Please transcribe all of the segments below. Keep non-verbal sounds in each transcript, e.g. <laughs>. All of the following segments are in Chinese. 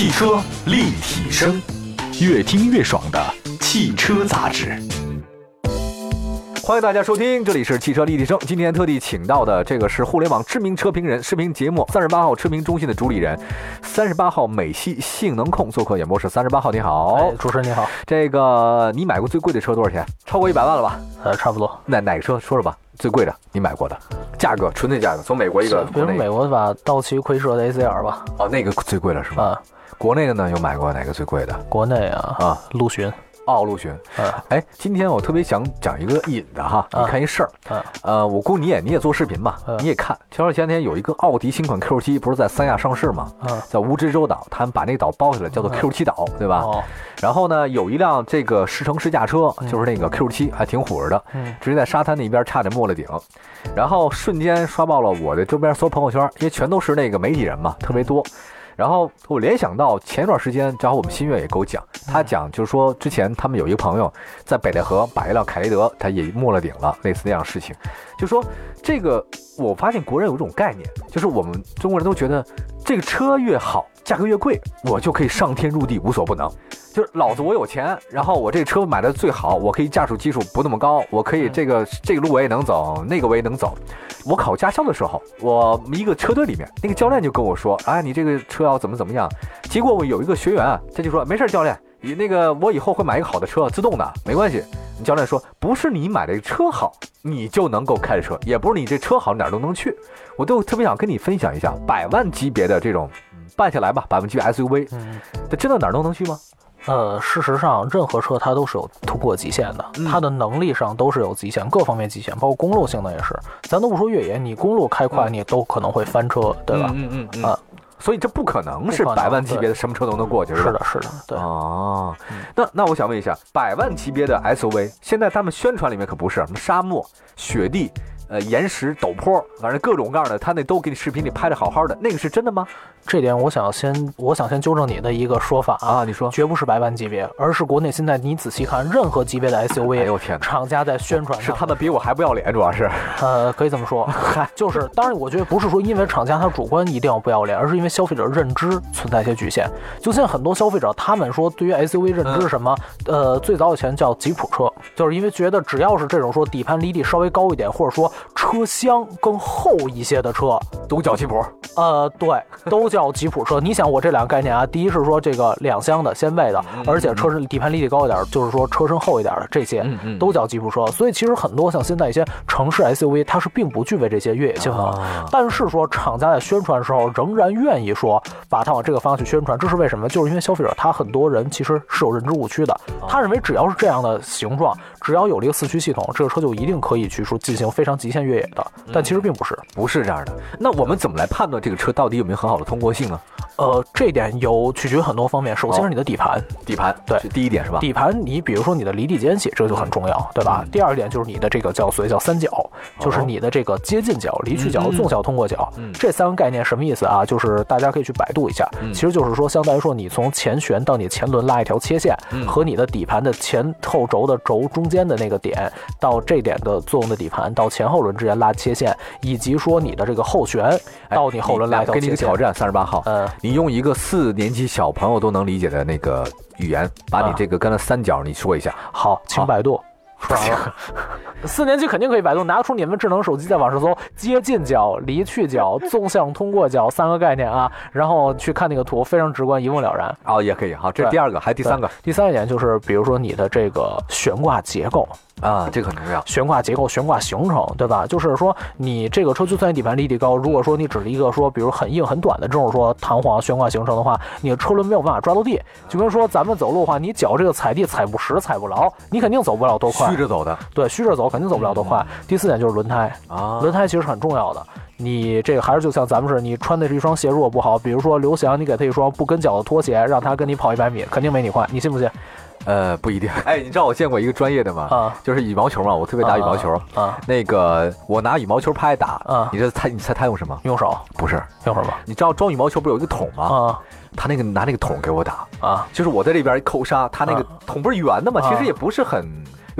汽车立体声，越听越爽的汽车杂志。欢迎大家收听，这里是汽车立体声。今天特地请到的这个是互联网知名车评人、视频节目三十八号车评中心的主理人，三十八号美系性能控做客演播室。三十八号，你好，哎，主持人你好，这个你买过最贵的车多少钱？超过一百万了吧？呃，差不多。哪哪个车说说吧？最贵的你买过的价格，纯粹价格，从美国一个，比如美国的吧，道奇蝰蛇的 ACR 吧。哦，那个最贵了是吧？啊，国内的呢，有买过哪个最贵的？国内啊啊，陆巡。哦，陆巡。嗯，哎，今天我特别想讲一个引的哈，你看一事儿。嗯，呃，我估计你也你也做视频吧，你也看。前段前天有一个奥迪新款 Q7 不是在三亚上市吗？嗯，在蜈支洲岛，他们把那个岛包下来，叫做 Q7 岛，对吧？哦。然后呢，有一辆这个试乘试驾车，就是那个 Q7，还挺火的。嗯。直接在沙滩那边差点没了顶，然后瞬间刷爆了我的周边所有朋友圈，因为全都是那个媒体人嘛，特别多。然后我联想到前一段时间，正好我们新月也给我讲，他讲就是说之前他们有一个朋友在北戴河把一辆凯雷德，他也没了顶了，类似那样事情。就说这个，我发现国人有一种概念，就是我们中国人都觉得这个车越好，价格越贵，我就可以上天入地无所不能。就是老子我有钱，然后我这车买的最好，我可以驾驶技术不那么高，我可以这个这个路我也能走，那个我也能走。我考驾校的时候，我一个车队里面那个教练就跟我说：“哎，你这个车要怎么怎么样？”结果我有一个学员啊，他就说：“没事，教练，你那个我以后会买一个好的车，自动的，没关系。”教练说：“不是你买的车好，你就能够开车，也不是你这车好哪儿都能去。”我都特别想跟你分享一下百万级别的这种办下来吧，百万级别 SUV，它真的哪儿都能去吗？呃，事实上，任何车它都是有突破极限的，它的能力上都是有极限，各方面极限，包括公路性能也是。咱都不说越野，你公路开快，你都可能会翻车，对吧？嗯嗯嗯啊，所以这不可能是百万级别的什么车都能过去，是的，是的，对。哦，那那我想问一下，百万级别的 SUV，现在他们宣传里面可不是什么沙漠、雪地。呃，岩石、陡坡，反正各种各样的，他那都给你视频里拍的好好的，那个是真的吗？这点我想先，我想先纠正你的一个说法啊，你说，绝不是白班级别，而是国内现在你仔细看，任何级别的 SUV，哎呦天，厂家在宣传是他们比我还不要脸，主要是，呃，可以这么说，嗨就是当然，我觉得不是说因为厂家他主观一定要不要脸，而是因为消费者认知存在一些局限。就现在很多消费者，他们说对于 SUV 认知是什么？呃，最早以前叫吉普车，就是因为觉得只要是这种说底盘离地稍微高一点，或者说车厢更厚一些的车，都叫吉普。呃，对，都叫吉普车。你想我这两个概念啊，第一是说这个两厢的掀背的，而且车身底盘离地高一点，就是说车身厚一点的，这些都叫吉普车。所以其实很多像现在一些城市 SUV，它是并不具备这些越野性能，但是说厂家在宣传的时候仍然愿意说把它往这个方向去宣传，这是为什么？就是因为消费者他很多人其实是有认知误区的，他认为只要是这样的形状，只要有了一个四驱系统，这个车就一定可以去说进行非常极限越野的，但其实并不是，不是这样的。那我们怎么来判断这个车到底有没有很好的通过性呢？呃，这点有取决于很多方面。首先是你的底盘，底盘对，第一点是吧？底盘，你比如说你的离地间隙，这个就很重要，对吧？第二点就是你的这个叫所谓叫三角，就是你的这个接近角、离去角、纵向通过角。这三个概念什么意思啊？就是大家可以去百度一下，其实就是说，相当于说你从前悬到你前轮拉一条切线，和你的底盘的前后轴的轴中间的那个点到这点的作用的底盘到前后轮之间拉切线，以及说你的这个后悬到你后轮拉一条切线。给你一个挑战，三十八号，嗯，你用一个四年级小朋友都能理解的那个语言，把你这个跟了三角你说一下。好，请百度。四年级肯定可以百度，拿出你们智能手机在网上搜接近角、离去角、纵向通过角三个概念啊，然后去看那个图，非常直观，一目了然。哦，也可以。好，这是第二个，还有第三个。第三点就是，比如说你的这个悬挂结构。啊，这个很重要。悬挂结构、悬挂行程，对吧？就是说，你这个车就算底盘离地高，如果说你只是一个说，比如很硬很短的这种说弹簧悬挂行程的话，你的车轮没有办法抓到地。就跟说咱们走路的话，你脚这个踩地踩不实、踩不牢，你肯定走不了多快。虚着走的，对，虚着走肯定走不了多快。第四点就是轮胎啊，轮胎其实很重要的。你这个还是就像咱们似的，你穿的是一双鞋如果不好，比如说刘翔，你给他一双不跟脚的拖鞋，让他跟你跑一百米，肯定没你快，你信不信？呃，不一定。<laughs> 哎，你知道我见过一个专业的吗？啊，就是羽毛球嘛，我特别打羽毛球。啊，那个我拿羽毛球拍打。啊，你这猜，你猜他用什么？用手？不是，用什么？你知道装羽毛球不是有一个桶吗？啊，他那个拿那个桶给我打。啊，就是我在这边一扣杀，他那个桶不是圆的吗？其实也不是很。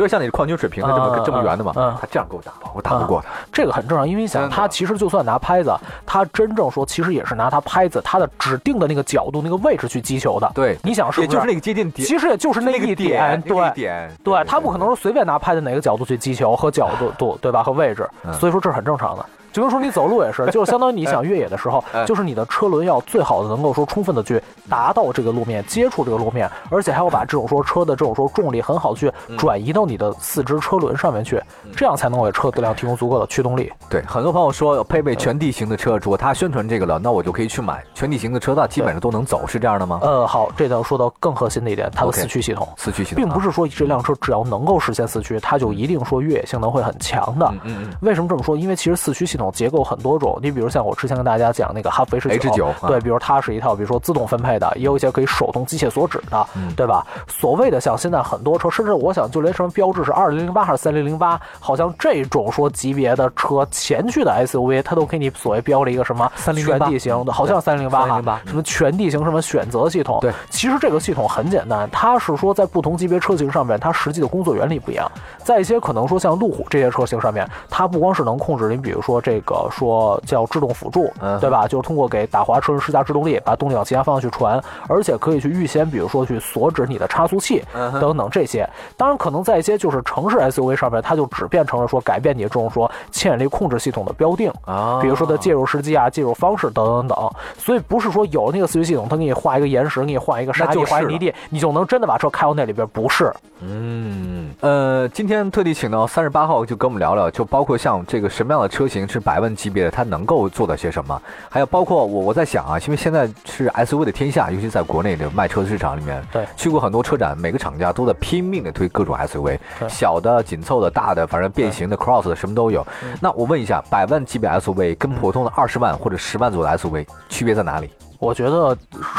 有有点像你的矿泉水瓶，的这么这么圆的嘛，他这样给我打，我打不过他。这个很正常，因为你想，他其实就算拿拍子，他真正说其实也是拿他拍子他的指定的那个角度、那个位置去击球的。对，你想是不是？也就是那个接近点，其实也就是那一点，对点，对，他不可能说随便拿拍子哪个角度去击球和角度度，<laughs> 对吧？和位置，所以说这是很正常的。就跟说你走路也是，就是相当于你 <laughs> 想越野的时候，就是你的车轮要最好的能够说充分的去达到这个路面，接触这个路面，而且还要把这种说车的这种说重力很好去转移到你的四肢车轮上面去，这样才能为车辆提供足够的驱动力。对，很多朋友说配备全地形的车，如果他宣传这个了，那我就可以去买全地形的车，那基本上都能走，是这样的吗？呃，好，这要说到更核心的一点，它的四驱系统。四驱系统，并不是说这辆车只要能够实现四驱，它就一定说越野性能会很强的。嗯嗯。为什么这么说？因为其实四驱系统结构很多种。你比如像我之前跟大家讲那个哈弗 H 九，对，比如它是一套，比如说自动分配的，也有一些可以手动机械锁止的，对吧？所谓的像现在很多车，甚至我想就连什么标志是二零零八还是三零零八，好像这种说级别的车前驱的 SUV，它都给你所谓标了一个什么全地形的，好像三零零八哈，什么全地形什么选择系统。对，其实这个系统很简单，它是说在不同级别车型上面，它实际的工作原理不一样。在一些可能说像路虎这些车型上面，它不光是能控制你，比如说这个说。叫制动辅助，对吧？就是通过给打滑车施加制动力，把动力往其他方向去传，而且可以去预先，比如说去锁止你的差速器等等这些。当然，可能在一些就是城市 SUV 上面，它就只变成了说改变你这种说牵引力控制系统的标定啊，比如说的介入时机啊、介入方式等等等。所以不是说有那个四驱系统，它给你画一个岩石，给你画一个沙地、画泥地，你就能真的把车开到那里边？不是。嗯，呃，今天特地请到三十八号，就跟我们聊聊，就包括像这个什么样的车型是百万级别的，它能够做到些什么？还有包括我我在想啊，因为现在是 SUV 的天下，尤其在国内的卖车市场里面，对，去过很多车展，每个厂家都在拼命的推各种 SUV，小的、紧凑的、大的，反正变形的、cross 的什么都有。那我问一下，百万级别 SUV 跟普通的二十万或者十万左右的 SUV 区别在哪里？我觉得，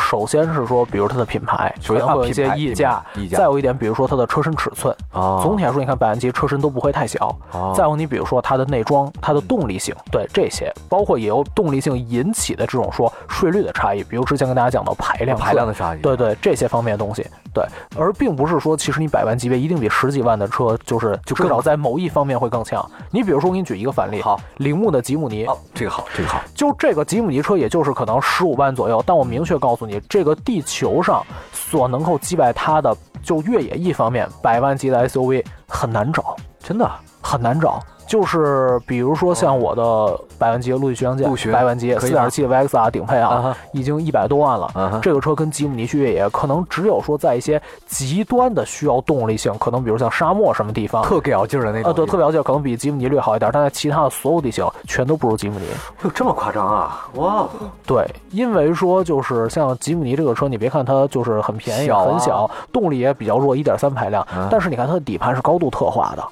首先是说，比如它的品牌，首先会有一些溢价，再有一点，比如说它的车身尺寸。啊，总体来说，你看百万级车身都不会太小。再有你比如说它的内装，它的动力性，对这些，包括也由动力性引起的这种说税率的差异，比如之前跟大家讲到排量，排量的差异，对对，这些方面的东西。对，而并不是说，其实你百万级别一定比十几万的车就是就至少在某一方面会更强。你比如说，我给你举一个反例，好，铃木的吉姆尼，哦，这个好，这个好，就这个吉姆尼车，也就是可能十五万左右。但我明确告诉你，这个地球上所能够击败它的，就越野一方面，百万级的 SUV 很难找，真的很难找。就是比如说像我的百万级陆地巡洋舰，百万级四点七 VXR 顶配啊，已经一百多万了。这个车跟吉姆尼去越野，可能只有说在一些极端的需要动力性，可能比如像沙漠什么地方，特给劲儿的那种。呃，对，特给劲儿，可能比吉姆尼略好一点，但在其他的所有地形，全都不如吉姆尼。有这么夸张啊？哇！对，因为说就是像吉姆尼这个车，你别看它就是很便宜、很小，动力也比较弱，一点三排量，但是你看它的底盘是高度特化的。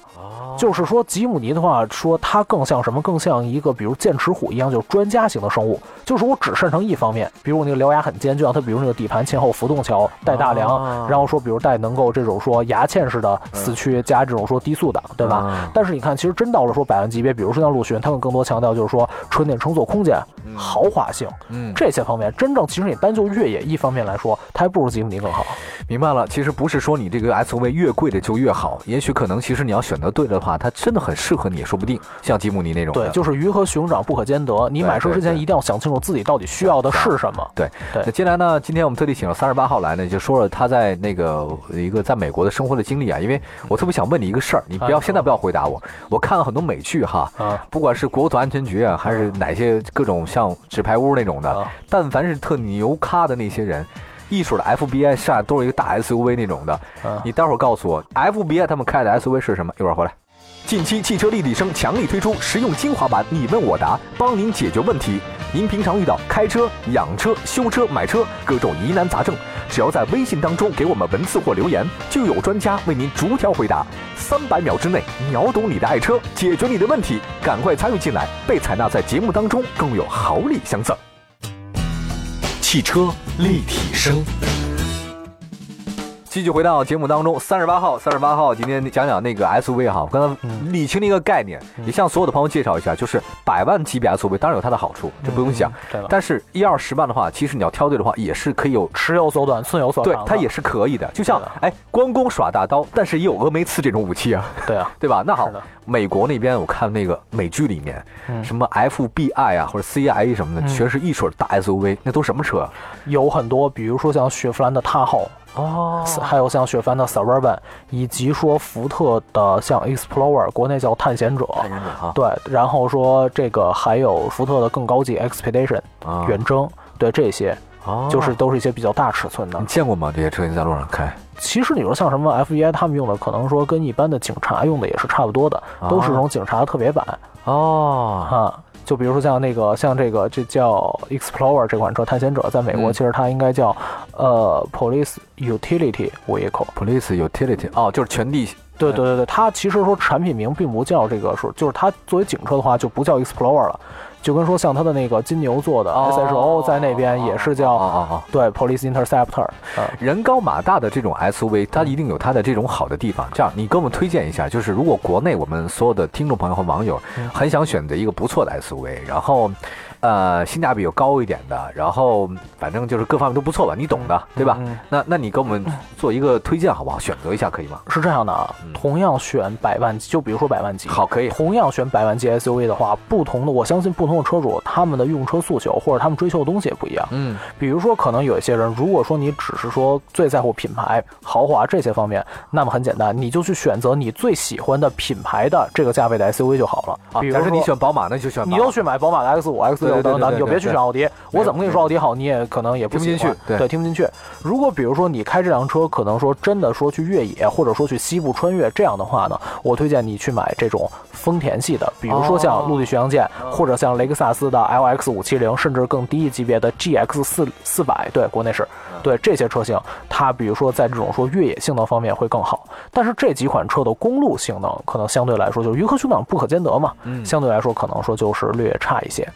就是说，吉姆尼的话，说它更像什么？更像一个比如剑齿虎一样，就是专家型的生物。就是我只擅长一方面，比如我那个獠牙很尖，就像它，比如那个底盘前后浮动桥带大梁，然后说比如带能够这种说牙嵌式的四驱加这种说低速档，对吧？但是你看，其实真到了说百万级别，比如说像陆巡，他们更多强调就是说纯电乘坐空间、豪华性，嗯，这些方面，真正其实你单就越野一方面来说，它还不如吉姆尼更好。明白了，其实不是说你这个 SUV 越贵的就越好，也许可能其实你要选择对的话，它真的很适合你，也说不定。像吉姆尼那种，对，就是鱼和熊掌不可兼得。你买车之前一定要想清楚自己到底需要的是什么。对对。那接下来呢，今天我们特地请了三十八号来呢，就说说他在那个一个在美国的生活的经历啊。因为我特别想问你一个事儿，你不要现在不要回答我。我看了很多美剧哈，啊，不管是国土安全局啊，还是哪些各种像纸牌屋那种的，但凡是特牛咖的那些人。艺术的 FBI 上都是一个大 SUV 那种的，你待会儿告诉我 FBI 他们开的 SUV 是什么？一会儿回来。近期汽车立体声强力推出实用精华版，你问我答，帮您解决问题。您平常遇到开车、养车、修车、买车各种疑难杂症，只要在微信当中给我们文字或留言，就有专家为您逐条回答，三百秒之内秒懂你的爱车，解决你的问题。赶快参与进来，被采纳在节目当中，更有好礼相赠。汽车立体声，继续回到节目当中，三十八号，三十八号，今天讲讲那个 SUV 哈，我刚才理清了一个概念，也向所有的朋友介绍一下，就是百万级别 SUV 当然有它的好处，这不用想，但是一二十万的话，其实你要挑对的话，也是可以有尺有所短，寸有所长，对，它也是可以的。就像哎，关公耍大刀，但是也有峨眉刺这种武器啊，对啊，<laughs> 对吧？那好，美国那边我看那个美剧里面，什么 FBI 啊或者 CIA 什么的，全是一水大 SUV，那都什么车？有很多，比如说像雪佛兰的踏后。哦，还有像雪佛兰的 Suburban，以及说福特的像 Explorer，国内叫探险者，探险者哈，对，然后说这个还有福特的更高级 Expedition，远征，对这些，就是都是一些比较大尺寸的。你见过吗？这些车你在路上开？其实你说像什么 FBI 他们用的，可能说跟一般的警察用的也是差不多的，都是这种警察特别版。哦，哈。就比如说像那个像这个这叫 Explorer 这款车，探险者在美国其实它应该叫呃 Police Utility Vehicle，Police Utility 哦，就是全地。对对对对，它其实说产品名并不叫这个数，就是它作为警车的话就不叫 Explorer 了。就跟说像他的那个金牛座的 S H O 在那边也是叫对 Police Interceptor，人高马大的这种 S U V，它一定有它的这种好的地方。这样，你给我们推荐一下，就是如果国内我们所有的听众朋友和网友很想选择一个不错的 S U V，然后。呃，性价比又高一点的，然后反正就是各方面都不错吧，你懂的，对吧？那那你给我们做一个推荐好不好？选择一下可以吗？是这样的啊，同样选百万级，就比如说百万级，好，可以。同样选百万级 SUV 的话，不同的，我相信不同的车主他们的用车诉求或者他们追求的东西也不一样。嗯，比如说可能有一些人，如果说你只是说最在乎品牌、豪华这些方面，那么很简单，你就去选择你最喜欢的品牌的这个价位的 SUV 就好了。啊，比如说你选宝马，那就选你又去买宝马的 X 五、X 六等等，你就别去选奥迪。我怎么跟你说奥迪好，你也可能也听不进去。对，听不进去。如果比如说你开这辆车，可能说真的说去越野，或者说去西部穿越这样的话呢，我推荐你去买这种丰田系的，比如说像陆地巡洋舰，或者像雷克萨斯的 LX 五七零，甚至更低一级别的 GX 四四百。对，国内是对这些车型，它比如说在这种说越野性能方面会更好。但是这几款车的公路性能可能相对来说就是鱼和熊掌不可兼得嘛，相对来说可能说就是略差一些。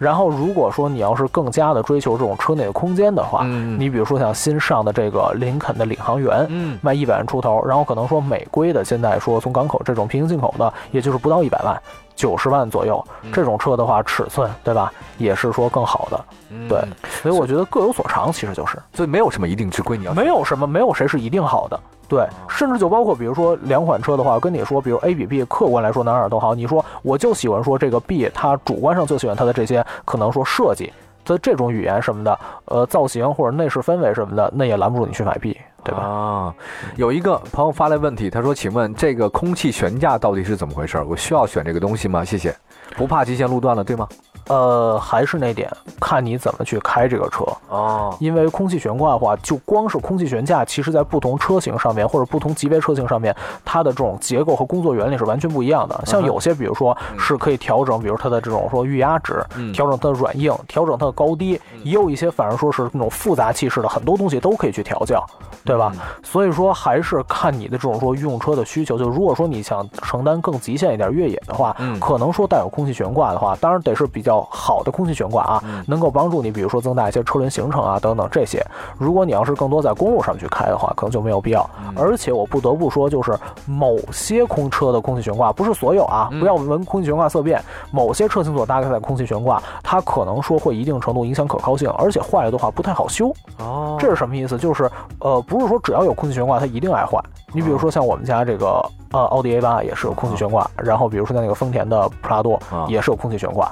然后，如果说你要是更加的追求这种车内的空间的话，你比如说像新上的这个林肯的领航员，卖一百万出头，然后可能说美规的现在说从港口这种平行进口的，也就是不到一百万，九十万左右，这种车的话尺寸对吧，也是说更好的，对，所以我觉得各有所长，其实就是，所以没有什么一定之规，你要没有什么，没有谁是一定好的。对，甚至就包括，比如说两款车的话，跟你说，比如 A 比 B，客观来说哪哪都好。你说我就喜欢说这个 B，它主观上就喜欢它的这些可能说设计的这种语言什么的，呃，造型或者内饰氛围什么的，那也拦不住你去买 B，对吧？啊，有一个朋友发来问题，他说：“请问这个空气悬架到底是怎么回事？我需要选这个东西吗？谢谢。不怕极限路段了，对吗？”呃，还是那点，看你怎么去开这个车哦。因为空气悬挂的话，就光是空气悬架，其实在不同车型上面或者不同级别车型上面，它的这种结构和工作原理是完全不一样的。像有些，比如说是可以调整，比如它的这种说预压值，调整它的软硬，调整它的高低，也有一些反而说是那种复杂气势的，很多东西都可以去调教，对吧？所以说还是看你的这种说用车的需求。就如果说你想承担更极限一点越野的话，可能说带有空气悬挂的话，当然得是比较。好的空气悬挂啊，能够帮助你，比如说增大一些车轮行程啊等等这些。如果你要是更多在公路上去开的话，可能就没有必要。而且我不得不说，就是某些空车的空气悬挂，不是所有啊，不要闻空气悬挂色变。某些车型所搭载的空气悬挂，它可能说会一定程度影响可靠性，而且坏了的话不太好修。哦，这是什么意思？就是呃，不是说只要有空气悬挂它一定爱坏。你比如说像我们家这个。呃，奥迪 A 八也是有空气悬挂，然后比如说像那个丰田的普拉多也是有空气悬挂，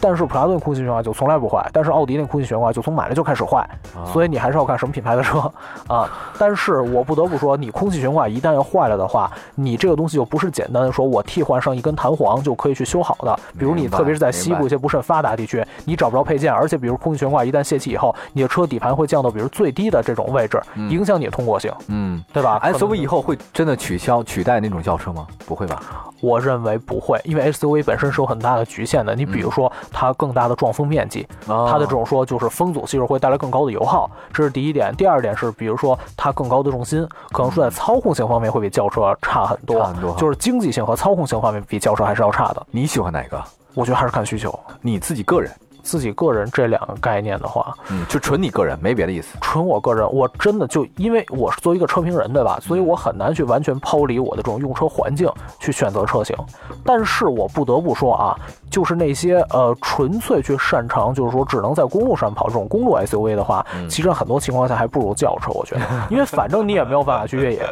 但是普拉多的空气悬挂就从来不坏，但是奥迪那空气悬挂就从买了就开始坏，所以你还是要看什么品牌的车 <laughs> 啊。但是我不得不说，你空气悬挂一旦要坏了的话，你这个东西就不是简单的说我替换上一根弹簧就可以去修好的。比如你特别是在西部一些不甚发达地区，你找不着配件，而且比如空气悬挂一旦泄气以后，你的车底盘会降到比如最低的这种位置，影响你的通过性，嗯，对吧？SUV 以后会真的取消取代那种轿车吗？不会吧？我认为不会，因为 SUV 本身是有很大的局限的。你比如说，它更大的撞风面积，它的这种说就是风阻系数会带来更高的油耗，这是第一点。第二点是，比如说它更高的重心，可能说在操控性方面会比轿车差很多，很多，就是经济性和操控性方面比轿车还是要差的。你喜欢哪个？我觉得还是看需求，你自己个人。自己个人这两个概念的话，嗯，就纯你个人，没别的意思。纯我个人，我真的就因为我是作为一个车评人，对吧？所以我很难去完全抛离我的这种用车环境去选择车型。但是我不得不说啊，就是那些呃纯粹去擅长，就是说只能在公路上跑这种公路 SUV 的话，其实很多情况下还不如轿车，我觉得，<laughs> 因为反正你也没有办法去越野。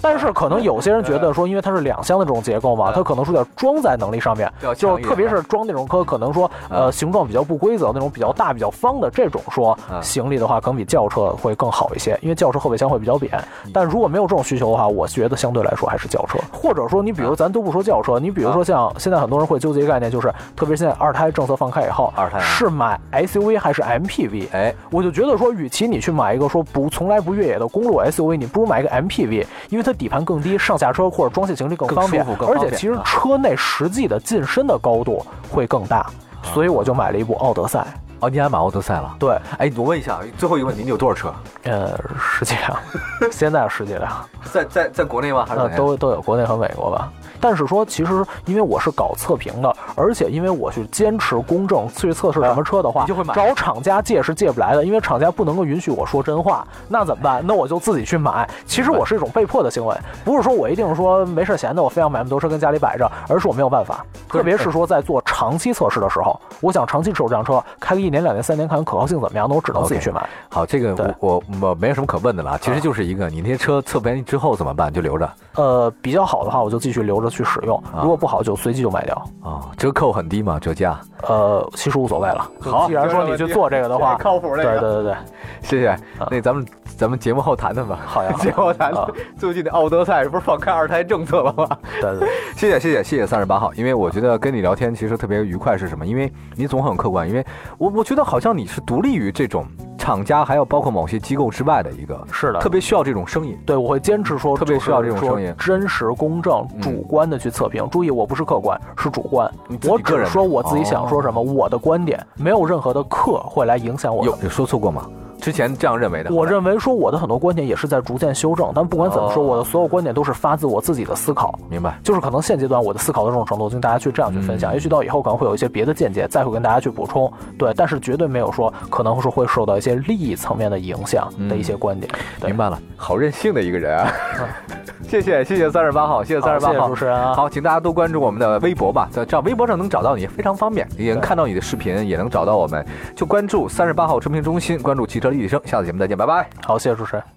但是可能有些人觉得说，因为它是两厢的这种结构嘛，它可能说在装载能力上面，就特别是装那种车，可能说呃形状比较不规则那种比较大比较方的这种说行李的话，可能比轿车会更好一些，因为轿车后备箱会比较扁。但如果没有这种需求的话，我觉得相对来说还是轿车，或者说你比如咱都不说轿车，你比如说像现在很多人会纠结一个概念，就是特别现在二胎政策放开以后，二胎是买 SUV 还是 MPV？哎，我就觉得说，与其你去买一个说不从来不越野的公路 SUV，你不如买一个 MPV，因为它底盘更低，上下车或者装卸行李更方便，而且其实车内实际的进深的高度会更大，所以我就买了一部奥德赛。哦，你还买奥德赛了？对，哎，我问一下，最后一个问题，你有多少车？呃，十几辆，<laughs> 现在十几辆，在在在国内吗？还是都都有国内和美国吧？但是说，其实因为我是搞测评的，而且因为我去坚持公正去测试什么车的话，就会买。找厂家借是借不来的，因为厂家不能够允许我说真话。那怎么办？那我就自己去买。其实我是一种被迫的行为，不是说我一定说没事闲的，我非要买那么多车跟家里摆着，而是我没有办法。特别是说在做长期测试的时候，我想长期持有这辆车，开个一年、两年、三年，看看可靠性怎么样，那我只能自己去买。好，这个我我我没有什么可问的了，其实就是一个你那些车测评之后怎么办？就留着。呃，比较好的话，我就继续留着去使用。如果不好，就随机就卖掉啊。折扣很低吗？折价？呃，其实无所谓了。好，既然说你去做这个的话，靠谱。对对对对，谢谢。那咱们咱们节目后谈谈吧。<laughs> 好呀，节目后谈谈。<laughs> 最近的奥德赛不是放开二胎政策了吗？对 <laughs> 对。谢谢谢谢谢谢三十八号，因为我觉得跟你聊天其实特别愉快，是什么？因为你总很客观，因为我我觉得好像你是独立于这种。厂家还有包括某些机构之外的一个，是的，特别需要这种声音。对，我会坚持说，特别需要这种声音，真实、公正、主观的去测评。注意，我不是客观，是主观。我只说我自己想说什么，我的观点没有任何的客会来影响我。有有说错过吗？之前这样认为的，我认为说我的很多观点也是在逐渐修正，但不管怎么说，我的所有观点都是发自我自己的思考。明白，就是可能现阶段我的思考的这种程度，跟大家去这样去分享，也许到以后可能会有一些别的见解，再会跟大家去补充。对，但是绝对没有说可能是会受到一些利益层面的影响的一些观点。明白了，好任性的一个人啊！<laughs> 谢谢谢谢三十八号，谢谢三十八号主持人。好，请大家都关注我们的微博吧，在这样微博上能找到你，非常方便，也能看到你的视频，也能找到我们，就关注三十八号车评中心，关注汽车立体声。下次节目再见。拜拜，好，谢谢主持人。